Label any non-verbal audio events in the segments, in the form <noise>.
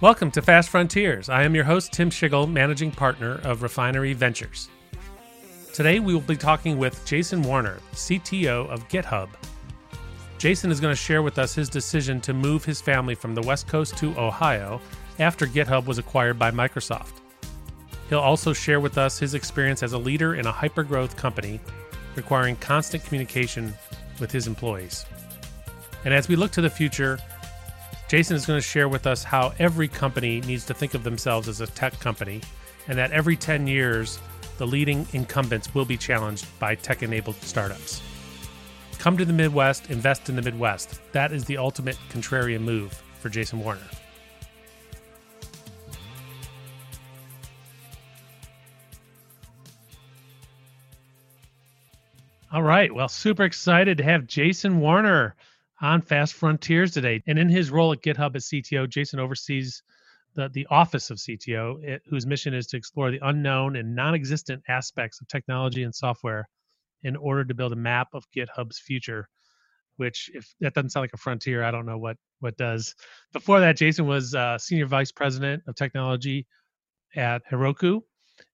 Welcome to Fast Frontiers. I am your host, Tim Schigel, managing partner of Refinery Ventures. Today, we will be talking with Jason Warner, CTO of GitHub. Jason is going to share with us his decision to move his family from the West Coast to Ohio after GitHub was acquired by Microsoft. He'll also share with us his experience as a leader in a hypergrowth company requiring constant communication with his employees. And as we look to the future, Jason is going to share with us how every company needs to think of themselves as a tech company, and that every 10 years, the leading incumbents will be challenged by tech enabled startups. Come to the Midwest, invest in the Midwest. That is the ultimate contrarian move for Jason Warner. All right. Well, super excited to have Jason Warner on Fast Frontiers today. And in his role at GitHub as CTO, Jason oversees the, the office of CTO, it, whose mission is to explore the unknown and non existent aspects of technology and software in order to build a map of GitHub's future. Which, if that doesn't sound like a frontier, I don't know what what does. Before that, Jason was uh, senior vice president of technology at Heroku,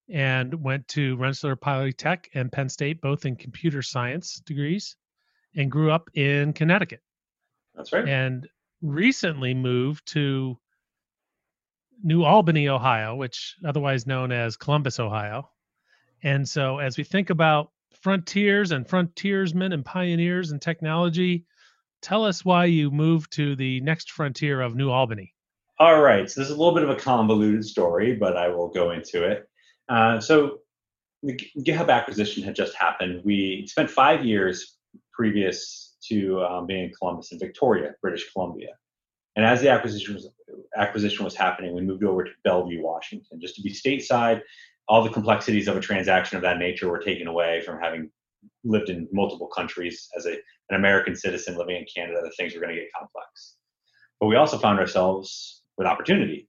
and went to Rensselaer Polytech and Penn State, both in computer science degrees, and grew up in Connecticut. That's right. And recently moved to New Albany, Ohio, which otherwise known as Columbus, Ohio. And so as we think about frontiers and frontiersmen and pioneers in technology, tell us why you moved to the next frontier of New Albany. All right. So this is a little bit of a convoluted story, but I will go into it. Uh, so the GitHub acquisition had just happened. We spent five years previous to um, being in Columbus in Victoria, British Columbia. And as the acquisition was acquisition was happening, we moved over to Bellevue, Washington, just to be stateside. All the complexities of a transaction of that nature were taken away from having lived in multiple countries as a, an American citizen living in Canada. The things were going to get complex. But we also found ourselves with opportunity.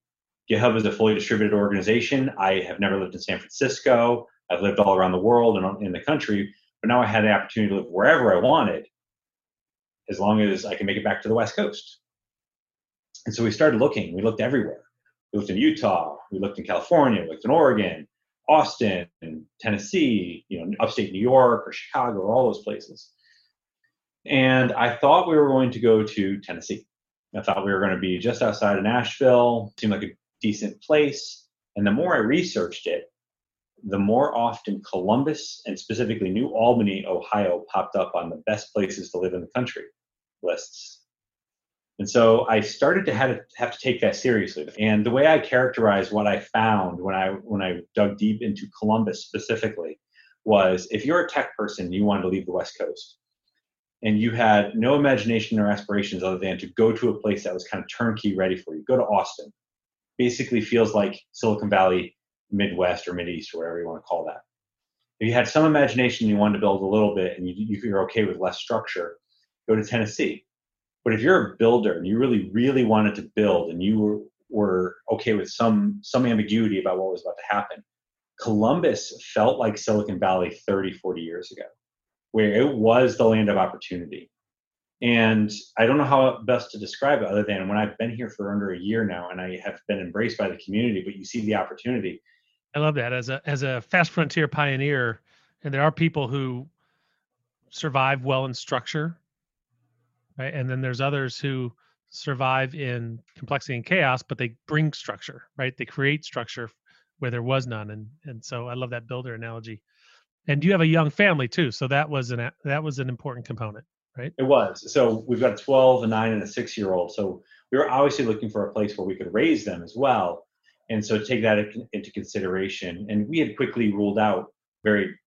GitHub is a fully distributed organization. I have never lived in San Francisco. I've lived all around the world and in the country, but now I had the opportunity to live wherever I wanted as long as I can make it back to the West Coast. And so we started looking. We looked everywhere. We looked in Utah. We looked in California. We looked in Oregon, Austin, and Tennessee. You know, upstate New York or Chicago or all those places. And I thought we were going to go to Tennessee. I thought we were going to be just outside of Nashville. Seemed like a decent place. And the more I researched it, the more often Columbus and specifically New Albany, Ohio popped up on the best places to live in the country lists. And so I started to have, to have to take that seriously. And the way I characterize what I found when I when I dug deep into Columbus specifically was if you're a tech person, you wanted to leave the West Coast, and you had no imagination or aspirations other than to go to a place that was kind of turnkey ready for you, go to Austin. Basically feels like Silicon Valley, Midwest or Mideast or whatever you want to call that. If you had some imagination, you wanted to build a little bit, and you, you're okay with less structure, go to Tennessee. But if you're a builder and you really, really wanted to build and you were, were okay with some some ambiguity about what was about to happen, Columbus felt like Silicon Valley 30, 40 years ago, where it was the land of opportunity. And I don't know how best to describe it other than when I've been here for under a year now and I have been embraced by the community, but you see the opportunity. I love that as a as a fast frontier pioneer, and there are people who survive well in structure right? And then there's others who survive in complexity and chaos, but they bring structure, right? They create structure where there was none, and and so I love that builder analogy. And you have a young family too, so that was an that was an important component, right? It was. So we've got a 12, a nine, and a six year old. So we were obviously looking for a place where we could raise them as well, and so take that into consideration. And we had quickly ruled out very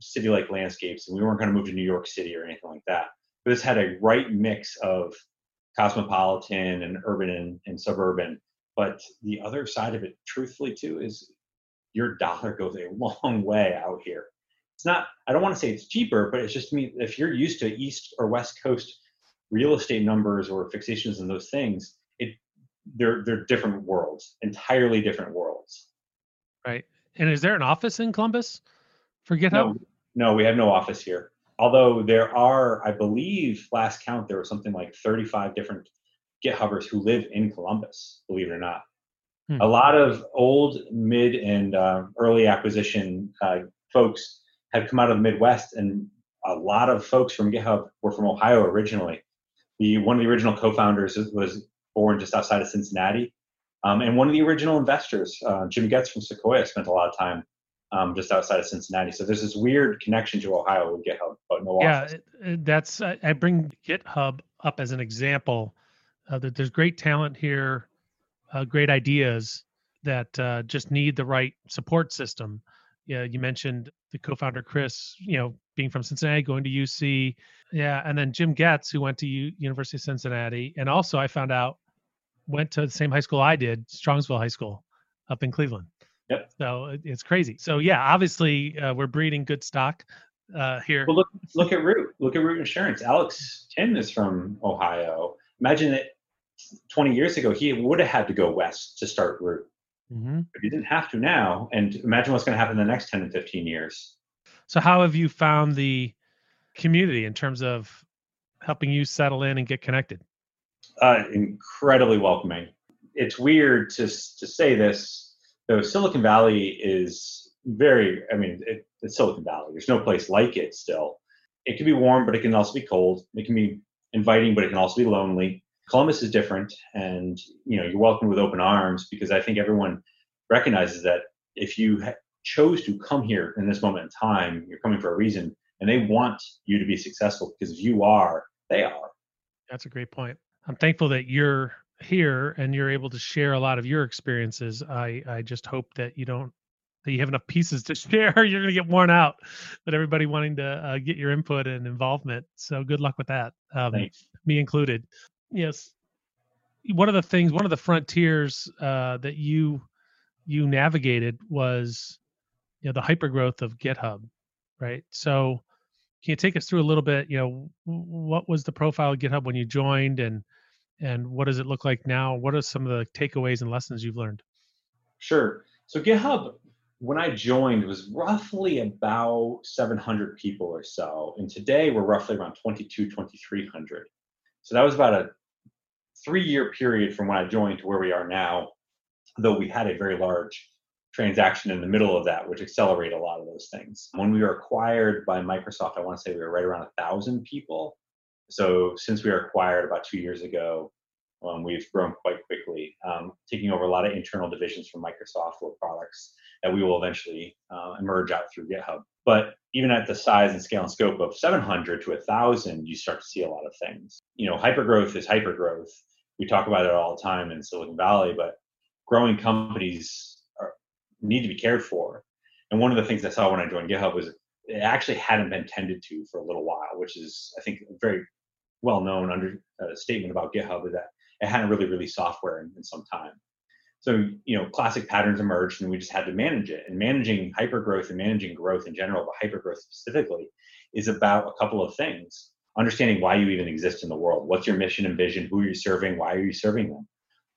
city-like landscapes, and we weren't going to move to New York City or anything like that this had a right mix of cosmopolitan and urban and, and suburban. But the other side of it, truthfully, too, is your dollar <laughs> goes a long way out here. It's not, I don't want to say it's cheaper, but it's just me, if you're used to East or West Coast real estate numbers or fixations and those things, it they're they're different worlds, entirely different worlds. Right. And is there an office in Columbus for GitHub? No, no we have no office here although there are, I believe, last count, there were something like 35 different GitHubbers who live in Columbus, believe it or not. Hmm. A lot of old, mid, and uh, early acquisition uh, folks have come out of the Midwest, and a lot of folks from GitHub were from Ohio originally. The one of the original co-founders was born just outside of Cincinnati, um, and one of the original investors, uh, Jim Goetz from Sequoia, spent a lot of time um, just outside of Cincinnati. So there's this weird connection to Ohio with GitHub, but no yeah, that's I bring GitHub up as an example. Uh, that there's great talent here, uh, great ideas that uh, just need the right support system. Yeah, you mentioned the co-founder Chris, you know, being from Cincinnati, going to UC. Yeah, and then Jim Goetz, who went to U- University of Cincinnati, and also I found out went to the same high school I did, Strongsville High School, up in Cleveland. Yep. So it's crazy. So yeah, obviously uh, we're breeding good stock uh, here. Well, look look at Root. Look at Root Insurance. Alex Timm is from Ohio. Imagine that 20 years ago he would have had to go west to start Root. Mm-hmm. But he didn't have to now. And imagine what's going to happen in the next 10 and 15 years. So how have you found the community in terms of helping you settle in and get connected? Uh, incredibly welcoming. It's weird to to say this, though. Silicon Valley is very. I mean, it, it's Silicon Valley. There's no place like it. Still, it can be warm, but it can also be cold. It can be inviting, but it can also be lonely. Columbus is different, and you know you're welcomed with open arms because I think everyone recognizes that if you chose to come here in this moment in time, you're coming for a reason, and they want you to be successful because if you are, they are. That's a great point. I'm thankful that you're here and you're able to share a lot of your experiences. I I just hope that you don't that you have enough pieces to <laughs> share. You're going to get worn out. But everybody wanting to uh, get your input and involvement. So good luck with that. Um, me included. Yes. One of the things, one of the frontiers uh, that you you navigated was you know the hyper growth of GitHub, right? So can you take us through a little bit? You know, what was the profile of GitHub when you joined, and and what does it look like now? What are some of the takeaways and lessons you've learned? Sure. So GitHub, when I joined, was roughly about 700 people or so, and today we're roughly around 22, 2300. So that was about a three-year period from when I joined to where we are now. Though we had a very large transaction in the middle of that, which accelerated a lot of those things. When we were acquired by Microsoft, I want to say we were right around a thousand people. So since we were acquired about two years ago, um, we've grown quite quickly, um, taking over a lot of internal divisions from Microsoft or products that we will eventually uh, emerge out through GitHub. But even at the size and scale and scope of 700 to 1,000, you start to see a lot of things. You know, hypergrowth is hypergrowth. We talk about it all the time in Silicon Valley, but growing companies need to be cared for. And one of the things I saw when I joined GitHub was it actually hadn't been tended to for a little while, which is I think very well known under uh, statement about GitHub is that it hadn't really released software in, in some time. So you know, classic patterns emerged, and we just had to manage it. And managing hypergrowth and managing growth in general, but hypergrowth specifically, is about a couple of things: understanding why you even exist in the world. What's your mission and vision? Who are you serving? Why are you serving them?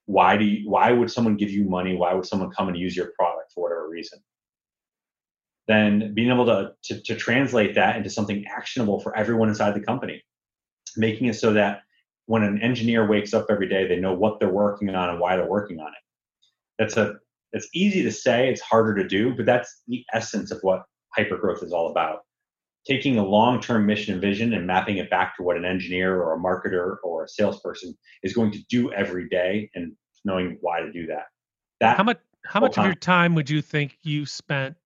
why do you, why would someone give you money why would someone come and use your product for whatever reason then being able to, to, to translate that into something actionable for everyone inside the company making it so that when an engineer wakes up every day they know what they're working on and why they're working on it that's a it's easy to say it's harder to do but that's the essence of what hypergrowth is all about taking a long-term mission and vision and mapping it back to what an engineer or a marketer or a salesperson is going to do every day and knowing why to do that. That how much how much time. of your time would you think you spent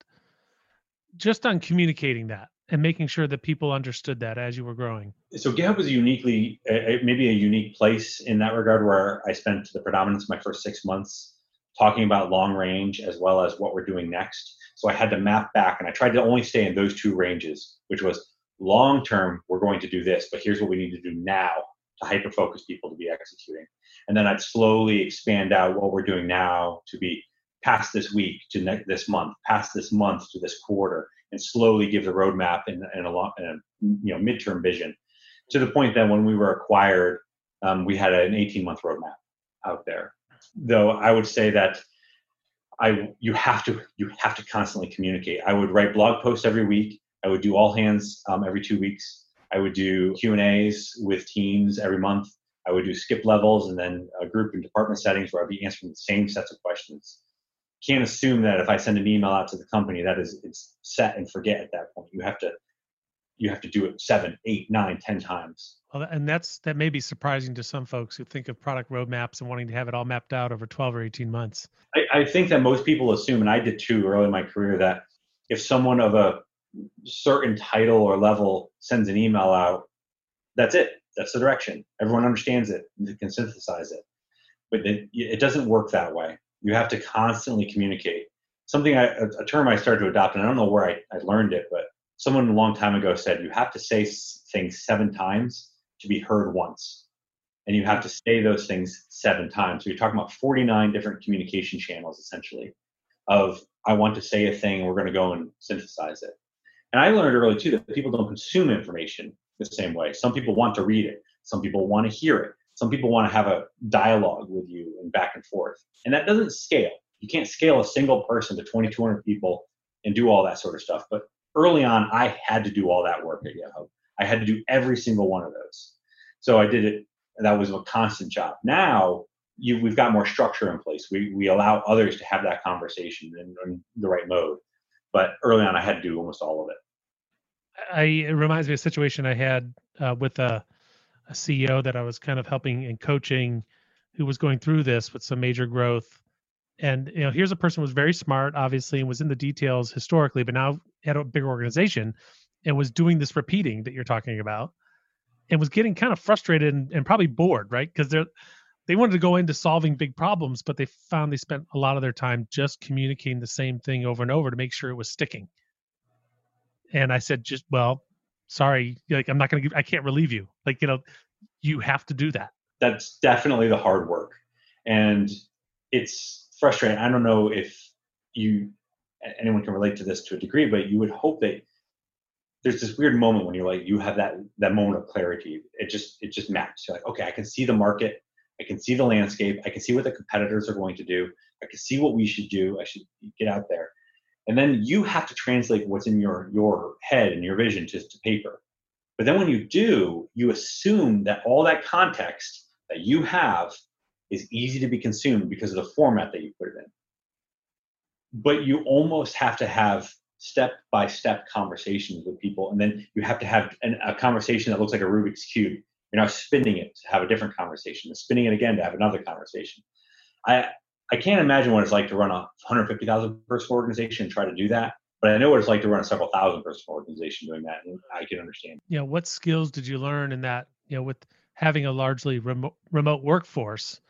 just on communicating that and making sure that people understood that as you were growing? So GitHub was uniquely maybe a unique place in that regard where I spent the predominance of my first six months talking about long range as well as what we're doing next so I had to map back and I tried to only stay in those two ranges, which was long term, we're going to do this, but here's what we need to do now to hyper focus people to be executing. And then I'd slowly expand out what we're doing now to be past this week to ne- this month, past this month to this quarter, and slowly give the roadmap and, and a, long, and a you know midterm vision. To the point that when we were acquired, um, we had an 18 month roadmap out there. Though I would say that I you have to you have to constantly communicate. I would write blog posts every week. I would do all hands um, every two weeks. I would do Q and A's with teams every month. I would do skip levels and then a group and department settings where I'd be answering the same sets of questions. Can't assume that if I send an email out to the company that is it's set and forget at that point. You have to you have to do it seven, eight, nine, ten times. Well, and that's that may be surprising to some folks who think of product roadmaps and wanting to have it all mapped out over 12 or 18 months. I, I think that most people assume, and I did too early in my career, that if someone of a certain title or level sends an email out, that's it. That's the direction. Everyone understands it. They can synthesize it. But it, it doesn't work that way. You have to constantly communicate. Something I, a, term I started to adopt, and I don't know where I, I learned it, but someone a long time ago said you have to say things seven times to be heard once. And you have to say those things seven times. So you're talking about 49 different communication channels essentially of I want to say a thing, we're going to go and synthesize it. And I learned early too that people don't consume information the same way. Some people want to read it, some people want to hear it, some people want to have a dialogue with you and back and forth. And that doesn't scale. You can't scale a single person to 2,200 people and do all that sort of stuff. But early on, I had to do all that work at GitHub. I had to do every single one of those. So I did it. That was a constant job. Now you, we've got more structure in place. We, we allow others to have that conversation in, in the right mode. But early on, I had to do almost all of it. I, it reminds me of a situation I had uh, with a, a CEO that I was kind of helping and coaching who was going through this with some major growth. And you know here's a person who was very smart obviously and was in the details historically but now had a big organization and was doing this repeating that you're talking about and was getting kind of frustrated and, and probably bored right? Because they're they wanted to go into solving big problems but they found they spent a lot of their time just communicating the same thing over and over to make sure it was sticking. And i said just well sorry like i'm not gonna give i can't relieve you like you know you have to do that that's definitely the hard work and it's frustrating. I don't know if you anyone can relate to this to a degree, but you would hope that there's this weird moment when you're like you have that that moment of clarity. It just it just maps. You're like, okay, I can see the market, I can see the landscape, I can see what the competitors are going to do, I can see what we should do. I should get out there. And then you have to translate what's in your your head and your vision to, to paper. But then when you do, you assume that all that context that you have is easy to be consumed because of the format that you put it in. But you almost have to have step by step conversations with people, and then you have to have an, a conversation that looks like a Rubik's cube. You're now spinning it to have a different conversation, and spinning it again to have another conversation. I I can't imagine what it's like to run a 150,000 person organization and try to do that. But I know what it's like to run a several thousand person organization doing that, and I can understand. Yeah, what skills did you learn in that? You know, with having a largely remote remote workforce,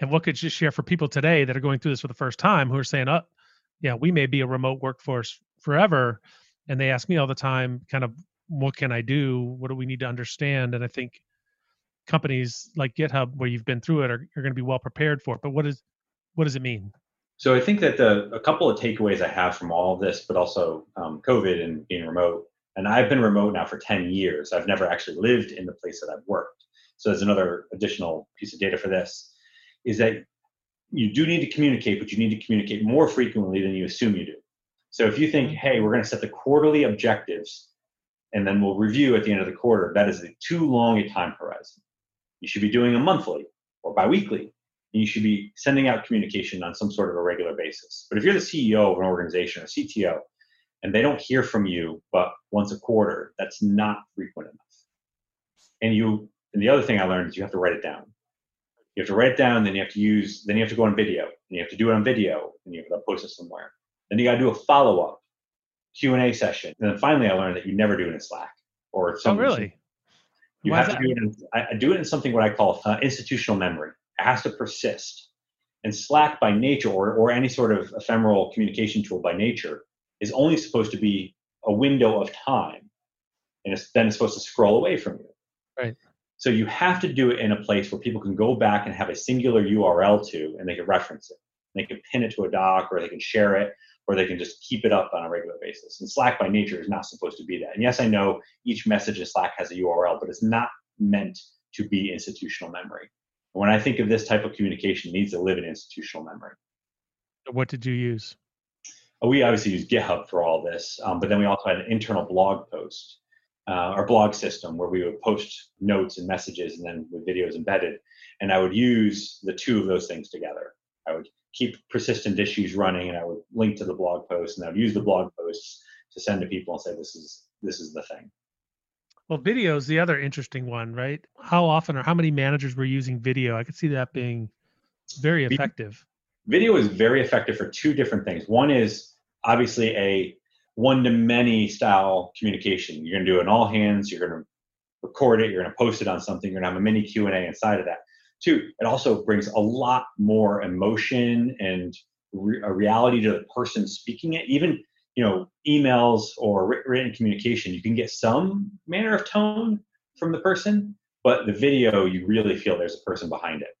and what could you share for people today that are going through this for the first time who are saying, oh, yeah, we may be a remote workforce forever. And they ask me all the time, kind of, what can I do? What do we need to understand? And I think companies like GitHub, where you've been through it, are, are going to be well prepared for it. But what is what does it mean? So I think that the a couple of takeaways I have from all of this, but also um, COVID and being remote, and I've been remote now for 10 years. I've never actually lived in the place that I've worked. So there's another additional piece of data for this is that you do need to communicate, but you need to communicate more frequently than you assume you do. So if you think, mm-hmm. hey, we're going to set the quarterly objectives and then we'll review at the end of the quarter, that is too long a time horizon. You should be doing a monthly or biweekly. And you should be sending out communication on some sort of a regular basis. But if you're the CEO of an organization or CTO and they don't hear from you but once a quarter, that's not frequent enough. And you and the other thing I learned is you have to write it down you have to write it down, then you have to use, then you have to go on video, and you have to do it on video, and you have to post it somewhere. Then you got to do a follow up Q and A session, and then finally, I learned that you never do it in Slack or something. Oh, really? You Why have to do it. In, I do it in something what I call uh, institutional memory. It has to persist. And Slack, by nature, or or any sort of ephemeral communication tool by nature, is only supposed to be a window of time, and it's, then it's supposed to scroll away from you. Right. So you have to do it in a place where people can go back and have a singular URL to, and they can reference it. They can pin it to a doc, or they can share it, or they can just keep it up on a regular basis. And Slack by nature is not supposed to be that. And yes, I know each message in Slack has a URL, but it's not meant to be institutional memory. When I think of this type of communication, it needs to live in institutional memory. What did you use? We obviously use GitHub for all this, um, but then we also had an internal blog post uh, our blog system where we would post notes and messages and then with videos embedded. And I would use the two of those things together. I would keep persistent issues running and I would link to the blog post and I would use the blog posts to send to people and say, this is, this is the thing. Well, video is the other interesting one, right? How often or how many managers were using video? I could see that being very effective. Video is very effective for two different things. One is obviously a one to many style communication. You're going to do an all hands, you're going to record it, you're going to post it on something, you're going to have a mini Q&A inside of that. Two, it also brings a lot more emotion and re- a reality to the person speaking it. Even you know emails or written communication you can get some manner of tone from the person but the video you really feel there's a person behind it.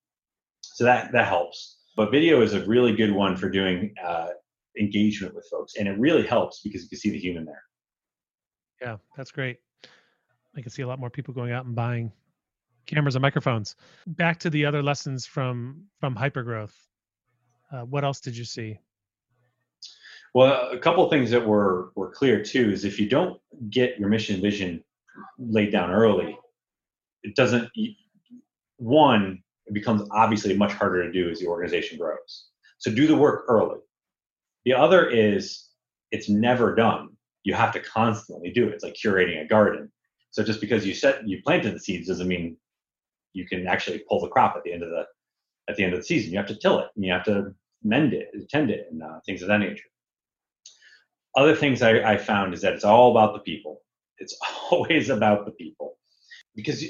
So that that helps. But video is a really good one for doing uh, engagement with folks and it really helps because you can see the human there. Yeah that's great. I can see a lot more people going out and buying cameras and microphones. Back to the other lessons from from hypergrowth. Uh, what else did you see well, a couple of things that were were clear too is if you don't get your mission vision laid down early, it doesn't. One, it becomes obviously much harder to do as the organization grows. So do the work early. The other is it's never done. You have to constantly do it. It's like curating a garden. So just because you set you planted the seeds doesn't mean you can actually pull the crop at the end of the at the end of the season. You have to till it and you have to mend it, tend it, and uh, things of that nature other things I, I found is that it's all about the people. It's <laughs> always about the people because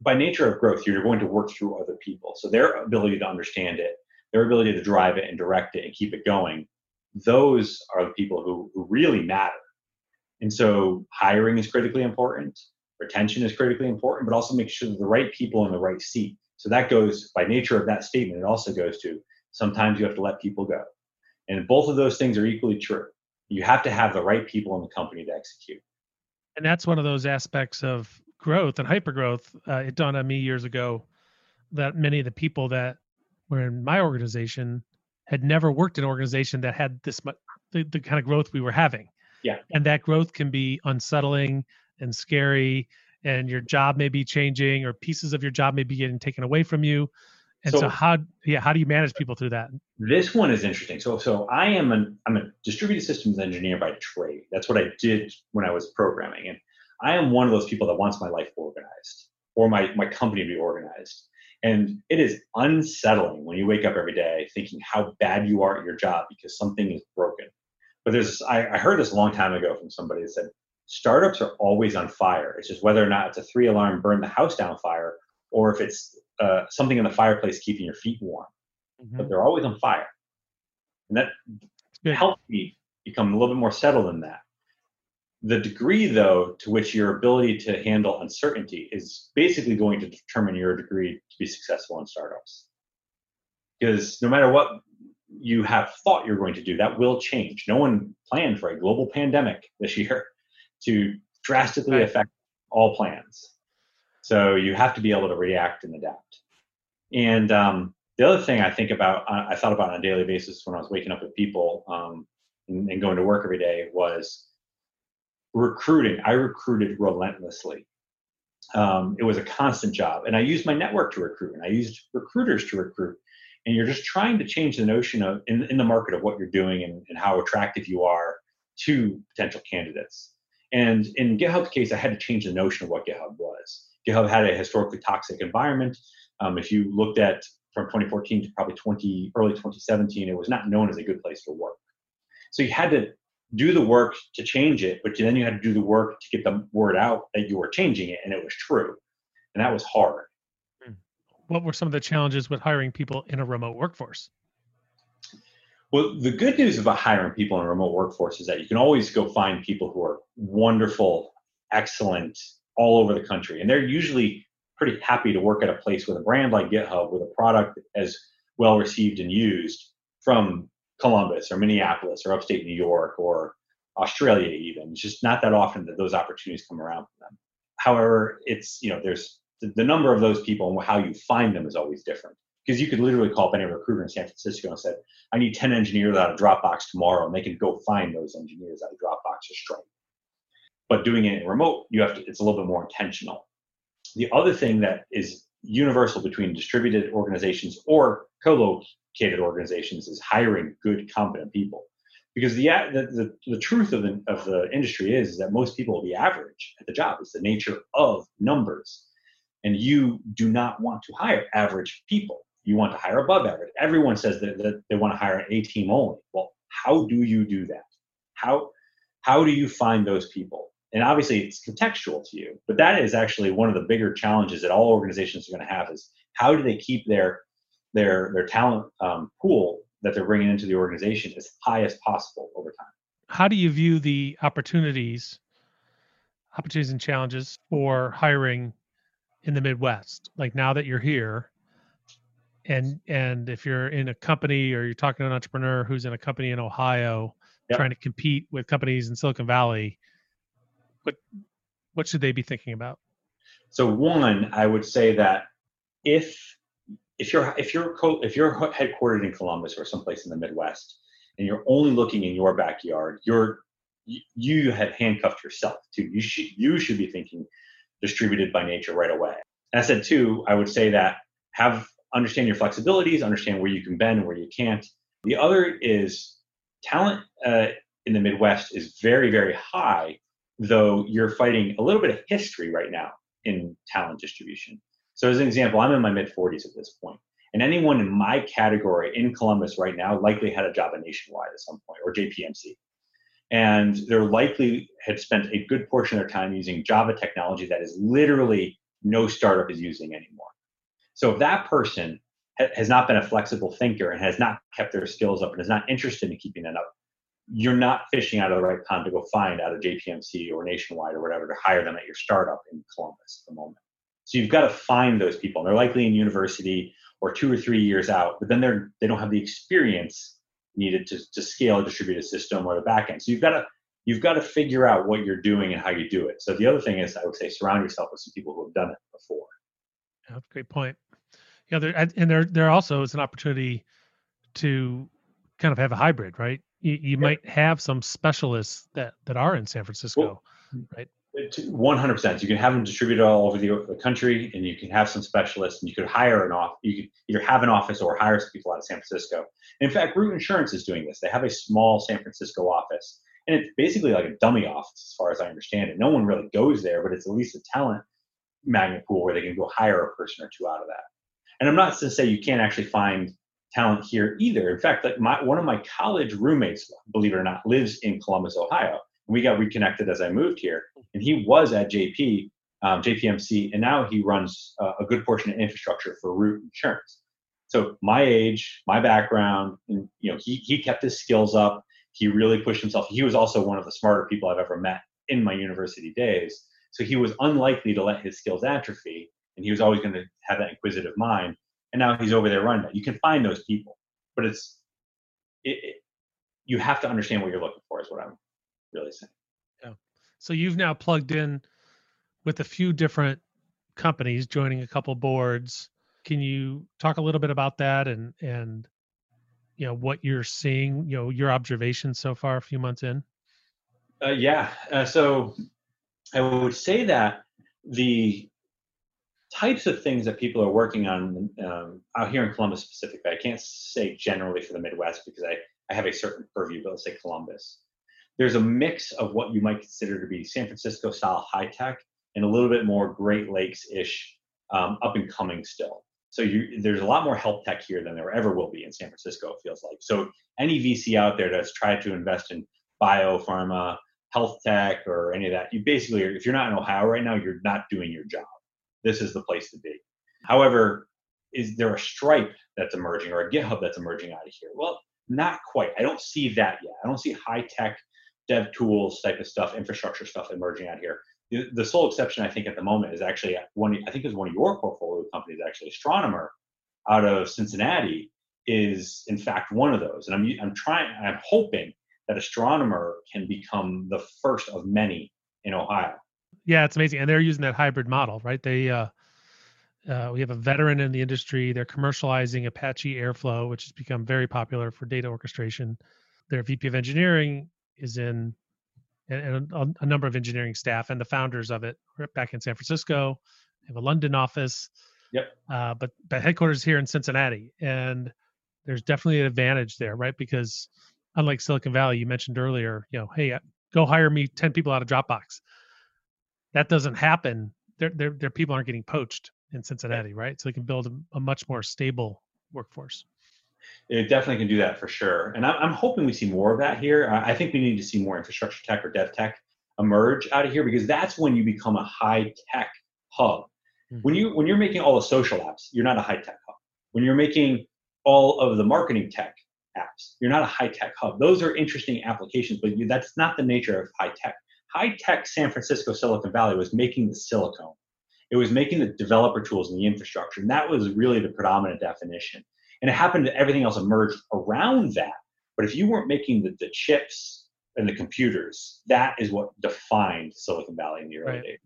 by nature of growth, you're going to work through other people. So their ability to understand it, their ability to drive it and direct it and keep it going, those are the people who, who really matter. And so hiring is critically important, retention is critically important, but also make sure the right people in the right seat. So that goes by nature of that statement, it also goes to sometimes you have to let people go. And both of those things are equally true you have to have the right people in the company to execute. And that's one of those aspects of growth and hypergrowth. Uh, it dawned on me years ago that many of the people that were in my organization had never worked in an organization that had this much the, the kind of growth we were having. Yeah. And that growth can be unsettling and scary and your job may be changing or pieces of your job may be getting taken away from you and so, so, how yeah how do you manage people through that? This one is interesting. So so I am an I'm a distributed systems engineer by trade. That's what I did when I was programming, and I am one of those people that wants my life organized or my my company to be organized. And it is unsettling when you wake up every day thinking how bad you are at your job because something is broken. But there's I, I heard this a long time ago from somebody that said startups are always on fire. It's just whether or not it's a three alarm burn the house down fire or if it's uh, something in the fireplace keeping your feet warm. Mm-hmm. But they're always on fire, and that helped me become a little bit more settled in that. The degree, though, to which your ability to handle uncertainty is basically going to determine your degree to be successful in startups. Because no matter what you have thought you're going to do, that will change. No one planned for a global pandemic this <laughs> year to drastically right. affect all plans. So you have to be able to react and adapt. And um, the other thing I think about, I thought about on a daily basis when I was waking up with people um, and, going to work every day was recruiting. I recruited relentlessly. Um, it was a constant job, and I used my network to recruit, and I used recruiters to recruit. And you're just trying to change the notion of in, in the market of what you're doing and, and how attractive you are to potential candidates. And in GitHub's case, I had to change the notion of what GitHub was. GitHub had a historically toxic environment. Um, if you looked at from 2014 to probably 20 early 2017, it was not known as a good place to work. So you had to do the work to change it, but then you had to do the work to get the word out that you were changing it, and it was true, and that was hard. Hmm. What were some of the challenges with hiring people in a remote workforce? Well, the good news about hiring people in a remote workforce is that you can always go find people who are wonderful, excellent, all over the country. And they're usually pretty happy to work at a place with a brand like GitHub with a product as well received and used from Columbus or Minneapolis or upstate New York or Australia even. It's just not that often that those opportunities come around for them. However, it's, you know, there's the, the number of those people and how you find them is always different. Because you could literally call up any recruiter in San Francisco and said, I need 10 engineers out of Dropbox tomorrow, and they can go find those engineers out of Dropbox or Stripe. But doing it remote, you have to. It's a little bit more intentional. The other thing that is universal between distributed organizations or co-located organizations is hiring good, competent people. Because the the, the, the truth of the of the industry is, is that most people will be average at the job. It's the nature of numbers, and you do not want to hire average people. You want to hire above average. Everyone says that, that they want to hire an A team only. Well, how do you do that? How how do you find those people? And obviously it's contextual to you but that is actually one of the bigger challenges that all organizations are going to have is how do they keep their their their talent um, pool that they're bringing into the organization as high as possible over time how do you view the opportunities opportunities and challenges for hiring in the midwest like now that you're here and and if you're in a company or you're talking to an entrepreneur who's in a company in ohio yep. trying to compete with companies in silicon valley what what should they be thinking about? So one, I would say that if if you're if you're co- if you're headquartered in Columbus or someplace in the Midwest, and you're only looking in your backyard, you're you have handcuffed yourself too. You should you should be thinking distributed by nature right away. And I said two, I would say that have understand your flexibilities, understand where you can bend and where you can't. The other is talent uh, in the Midwest is very very high though you're fighting a little bit of history right now in talent distribution. So, as an example, I'm in my mid 40s at this point, and anyone in my category in Columbus right now likely had a job at Nationwide at some point or JPMC. And they're likely had spent a good portion of their time using Java technology that is literally no startup is using anymore. So, if that person has not been a flexible thinker and has not kept their skills up and is not interested in keeping that up, you're not fishing out of the right pond to go find out of JPMC or Nationwide or whatever to hire them at your startup in Columbus at the moment. So you've got to find those people. and They're likely in university or two or three years out, but then they're they don't have the experience needed to, to scale a distributed system or the backend. So you've got to you've got to figure out what you're doing and how you do it. So the other thing is I would say surround yourself with some people who have done it before. Yeah, great point. Yeah, there and there there also is an opportunity to kind of have a hybrid, right? You, you yeah. might have some specialists that that are in San Francisco, well, right? One hundred percent. You can have them distributed all over the, the, country, and you can have some specialists, and you could hire an off. You could either have an office or hire some people out of San Francisco. in fact, Root Insurance is doing this. They have a small San Francisco office, and it's basically like a dummy office, as far as I understand it. No one really goes there, but it's at least a talent magnet pool where they can go hire a person or two out of that. And I'm not to say you can't actually find talent here either. In fact, like my, one of my college roommates, believe it or not, lives in Columbus, Ohio. And We got reconnected as I moved here, and he was at JP, um, JPMC, and now he runs uh, a good portion of infrastructure for Root Insurance. So my age, my background, and you know, he he kept his skills up. He really pushed himself. He was also one of the smarter people I've ever met in my university days. So he was unlikely to let his skills atrophy, and he was always going to have that inquisitive mind and now he's over there running that. You can find those people, but it's it, it, you have to understand what you're looking for. Is what I'm really saying. Yeah. So you've now plugged in with a few different companies, joining a couple boards. Can you talk a little bit about that and and you know what you're seeing? You know your observations so far, a few months in. Uh, yeah. Uh, so I would say that the types of things that people are working on um, out here in Columbus specifically. I can't say generally for the Midwest because I, I have a certain purview, but let's say Columbus. There's a mix of what you might consider to be San Francisco style high tech and a little bit more Great Lakes ish um, up and coming still. So you, there's a lot more health tech here than there ever will be in San Francisco, it feels like. So any VC out there that's tried to invest in biopharma, health tech, or any of that, you basically, if you're not in Ohio right now, you're not doing your job this is the place to be. However, is there a Stripe that's emerging or a GitHub that's emerging out of here? Well, not quite. I don't see that yet. I don't see high tech dev tools type of stuff, infrastructure stuff emerging out here. The, the sole exception I think at the moment is actually one. I think is one of your portfolio companies, actually Astronomer, out of Cincinnati, is in fact one of those. And I'm I'm trying. I'm hoping that Astronomer can become the first of many in Ohio yeah, it's amazing, and they're using that hybrid model, right? They uh, uh, we have a veteran in the industry. They're commercializing Apache Airflow, which has become very popular for data orchestration. Their VP of engineering is in and, a, a, number of engineering staff and the founders of it back in San Francisco. They have a London office. Yep. Uh, but but headquarters here in Cincinnati, and there's definitely an advantage there, right? Because unlike Silicon Valley, you mentioned earlier, you know, hey, go hire me ten people out of Dropbox. That doesn't happen. Their their their people aren't getting poached in Cincinnati, right? So they can build a, a much more stable workforce. It definitely can do that for sure. And I'm, I'm hoping we see more of that here. I think we need to see more infrastructure tech or dev tech emerge out of here because that's when you become a high tech hub. Mm-hmm. When you when you're making all the social apps, you're not a high tech hub. When you're making all of the marketing tech apps, you're not a high tech hub. Those are interesting applications, but you, that's not the nature of high tech. High tech San Francisco Silicon Valley was making the silicone. It was making the developer tools and the infrastructure, and that was really the predominant definition. And it happened that everything else emerged around that. But if you weren't making the, the chips and the computers, that is what defined Silicon Valley in the early right. days.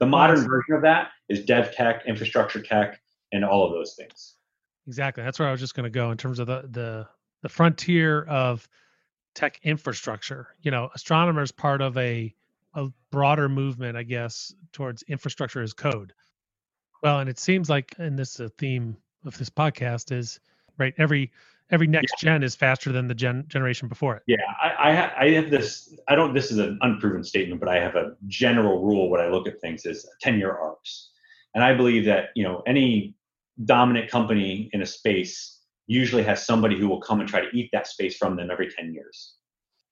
The modern yes. version of that is dev tech, infrastructure tech, and all of those things. Exactly. That's where I was just going to go in terms of the the the frontier of tech infrastructure. You know, Astronomer's part of a a broader movement, I guess, towards infrastructure as code. Well, and it seems like, and this is a theme of this podcast, is right? Every every next yeah. gen is faster than the gen generation before it. Yeah, I, I, ha- I have this. I don't. This is an unproven statement, but I have a general rule. When I look at things is ten year arcs, and I believe that you know any dominant company in a space usually has somebody who will come and try to eat that space from them every ten years.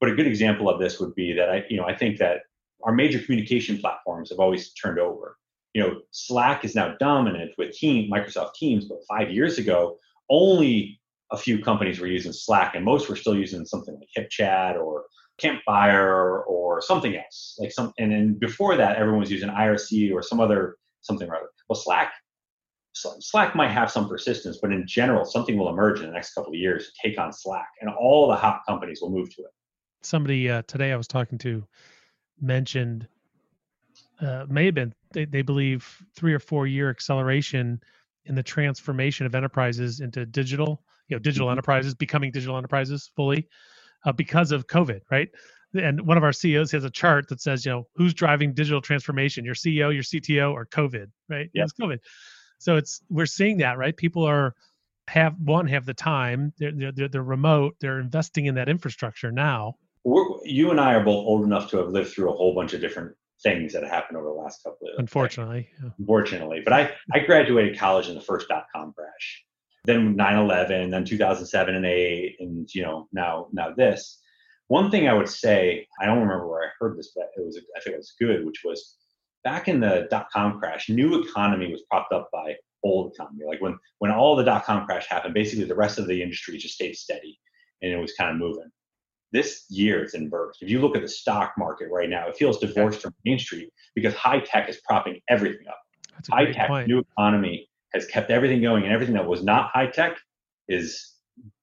But a good example of this would be that I, you know, I think that our major communication platforms have always turned over. You know, Slack is now dominant with Team Microsoft Teams, but five years ago, only a few companies were using Slack, and most were still using something like HipChat or Campfire or something else. Like some, and then before that, everyone was using IRC or some other something or other. Well, Slack, Slack might have some persistence, but in general, something will emerge in the next couple of years to take on Slack, and all the hot companies will move to it. Somebody uh, today I was talking to mentioned uh, may have been they, they believe three or four year acceleration in the transformation of enterprises into digital, you know, digital mm-hmm. enterprises becoming digital enterprises fully uh, because of COVID, right? And one of our CEOs has a chart that says, you know, who's driving digital transformation, your CEO, your CTO, or COVID, right? Yeah, COVID. So it's we're seeing that, right? People are have one have the time, they're they're, they're remote, they're investing in that infrastructure now. We're, you and I are both old enough to have lived through a whole bunch of different things that happened over the last couple of unfortunately yeah. unfortunately. But i i graduated college in the first dot-com crash. Then 9-11 then 2007 and 8 and you know now now this. One thing i would say i don't remember where i heard this but it was i think it was good which was back in the dot-com crash new economy was propped up by old economy. Like when when all the dot-com crash happened basically the rest of the industry just stayed steady and it was kind of moving this year it's in burst. If you look at the stock market right now, it feels divorced from Main Street because high tech is propping everything up. High tech, point. new economy has kept everything going, and everything that was not high tech is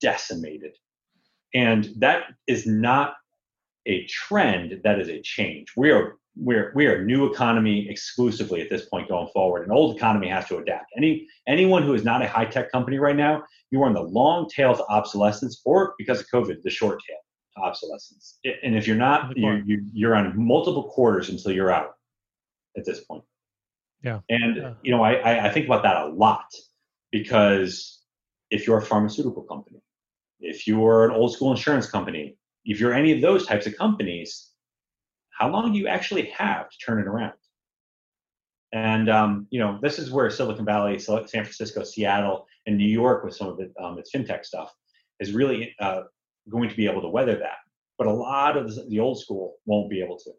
decimated. And that is not a trend, that is a change. We are we're we are new economy exclusively at this point going forward. An old economy has to adapt. Any anyone who is not a high tech company right now, you are in the long tail to obsolescence, or because of COVID, the short tail obsolescence. And if you're not, you're, you're on multiple quarters until you're out at this point. Yeah. And, yeah. you know, I, I think about that a lot because if you're a pharmaceutical company, if you're an old school insurance company, if you're any of those types of companies, how long do you actually have to turn it around? And um, you know, this is where Silicon Valley, San Francisco, Seattle, and New York, with some of it, um, its fintech stuff, is really uh, going to be able to weather that. But a lot of the old school won't be able to.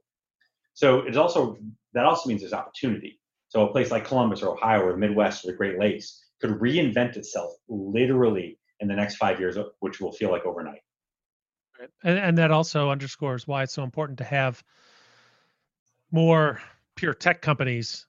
So it's also that also means there's opportunity. So a place like Columbus or Ohio or the Midwest or the Great Lakes could reinvent itself literally in the next five years, which will feel like overnight. And, and that also underscores why it's so important to have more pure tech companies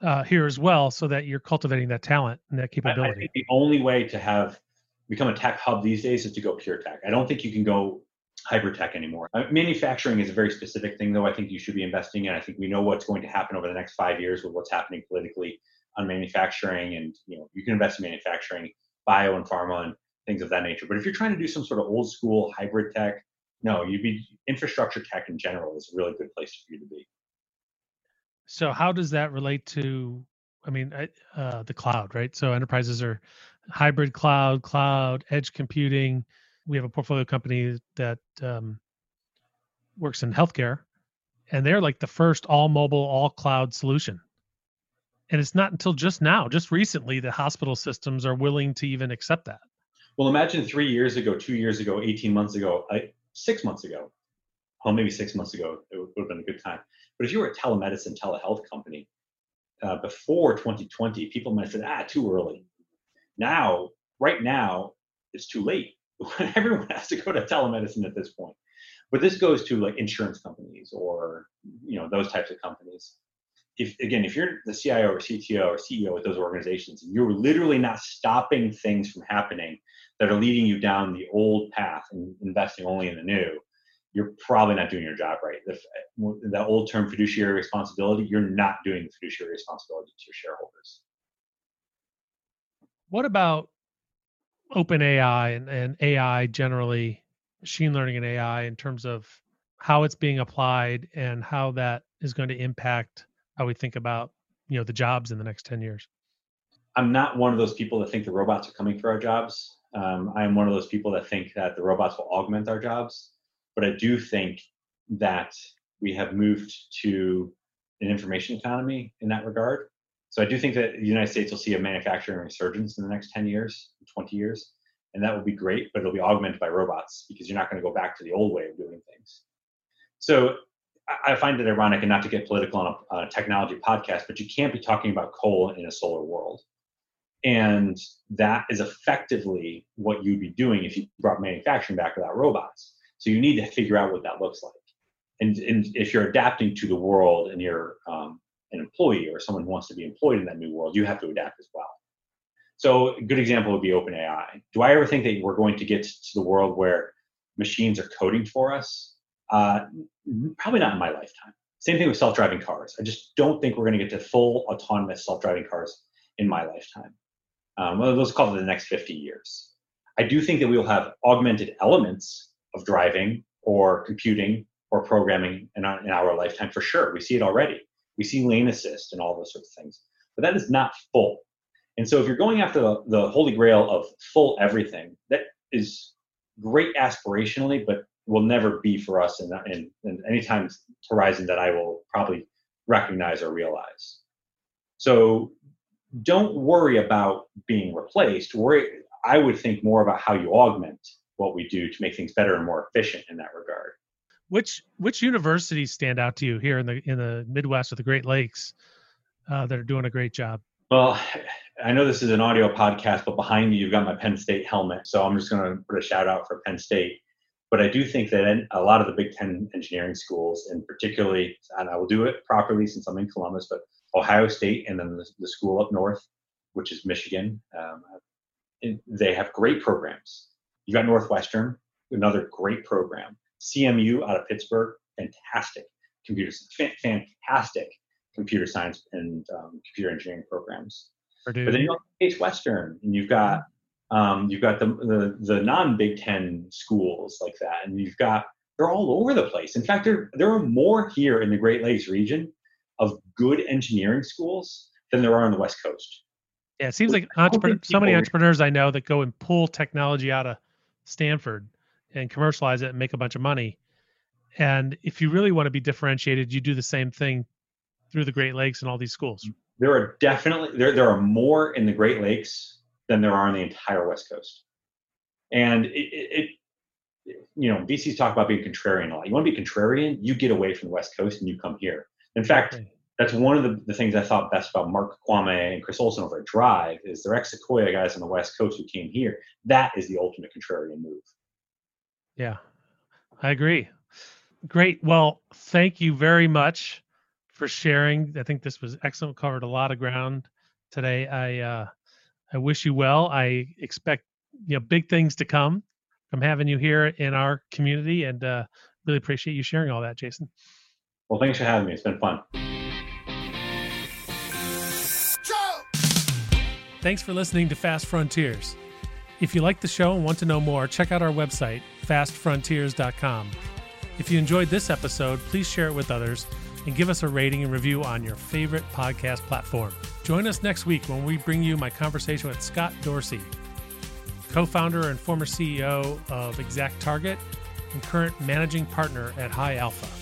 uh, here as well, so that you're cultivating that talent and that capability. I, I think the only way to have become a tech hub these days is to go pure tech. I don't think you can go hyper tech anymore. Manufacturing is a very specific thing, though. I think you should be investing in. I think we know what's going to happen over the next five years with what's happening politically on manufacturing, and you know you can invest in manufacturing, bio and pharma, and things of that nature. But if you're trying to do some sort of old school hybrid tech, no, you'd be infrastructure tech in general is a really good place for you to be. So how does that relate to? I mean, uh, the cloud, right? So enterprises are hybrid cloud, cloud, edge computing. We have a portfolio company that um, works in healthcare, and they're like the first all mobile, all cloud solution. And it's not until just now, just recently, that hospital systems are willing to even accept that. Well, imagine three years ago, two years ago, 18 months ago, six months ago, well, maybe six months ago, it would have been a good time. But if you were a telemedicine, telehealth company uh, before 2020, people might have said, ah, too early. Now, right now, it's too late. <laughs> Everyone has to go to telemedicine at this point. But this goes to like insurance companies or you know those types of companies. If again, if you're the CIO or CTO or CEO at those organizations, you're literally not stopping things from happening that are leading you down the old path and investing only in the new, you're probably not doing your job right. The, the old term fiduciary responsibility, you're not doing the fiduciary responsibility to your shareholders. What about OpenAI and, and AI generally, machine learning and AI in terms of how it's being applied and how that is going to impact how we think about you know the jobs in the next 10 years? I'm not one of those people that think the robots are coming for our jobs. Um, I am one of those people that think that the robots will augment our jobs. But I do think that we have moved to an information economy in that regard. So I do think that the United States will see a manufacturing resurgence in the next 10 years, 20 years, and that will be great, but it'll be augmented by robots because you're not going to go back to the old way of doing things. So I find it ironic, and not to get political on a, on a technology podcast, but you can't be talking about coal in a solar world. And that is effectively what you'd be doing if you brought manufacturing back without robots. So you need to figure out what that looks like. And, and if you're adapting to the world and you're um, an employee or someone who wants to be employed in that new world, you have to adapt as well. So a good example would be OpenAI. Do I ever think that we're going to get to the world where machines are coding for us? Uh, probably not in my lifetime. Same thing with self-driving cars. I just don't think we're going to get to full autonomous self-driving cars in my lifetime. Um, well, let's call it the next 50 years. I do think that we will have augmented elements of driving or computing or programming in our, in our lifetime for sure. We see it already. We see lane assist and all those sorts of things, but that is not full. And so if you're going after the, the holy grail of full everything, that is great aspirationally, but will never be for us in, in, in any time horizon that I will probably recognize or realize. So don't worry about being replaced. Worry, I would think more about how you augment what we do to make things better and more efficient in that regard. Which which universities stand out to you here in the in the Midwest or the Great Lakes uh, that are doing a great job? Well, I know this is an audio podcast, but behind me you've got my Penn State helmet, so I'm just going to put a shout out for Penn State. But I do think that a lot of the Big Ten engineering schools, and particularly, and I will do it properly since I'm in Columbus, but Ohio State and then the, the school up north, which is Michigan, um, they have great programs. You got Northwestern, another great program. CMU out of Pittsburgh, fantastic computer, fantastic computer science and um, computer engineering programs. Purdue. But then you got Case Western, and you've got um, you've got the, the, the non Big Ten schools like that, and you've got they're all over the place. In fact, there there are more here in the Great Lakes region of good engineering schools than there are on the West Coast. Yeah, it seems like so many entrepreneurs I know that go and pull technology out of Stanford and commercialize it and make a bunch of money. And if you really want to be differentiated, you do the same thing through the Great Lakes and all these schools. There are definitely there there are more in the Great Lakes than there are on the entire West Coast. And it, it, it you know, VCs talk about being contrarian a lot. You want to be contrarian, you get away from the West Coast and you come here. In fact, that's one of the, the things I thought best about Mark Kvamme and Chris Olsen over at Drive is they're ex-Sequoia guys on the West Coast who came here. That is the ultimate contrarian move. Yeah, I agree. Great. Well, thank you very much for sharing. I think this was excellent. Covered a lot of ground today. I uh, I wish you well. I expect you know big things to come from having you here in our community, and uh, really appreciate you sharing all that, Jason. Well, thanks for having me. It's been fun. Thanks for listening to Fast Frontiers. If you like the show and want to know more, check out our website, fastfrontiers.com. If you enjoyed this episode, please share it with others and give us a rating and review on your favorite podcast platform. Join us next week when we bring you my conversation with Scott Dorsey, co founder and former CEO of ExactTarget and current managing partner at High Alpha.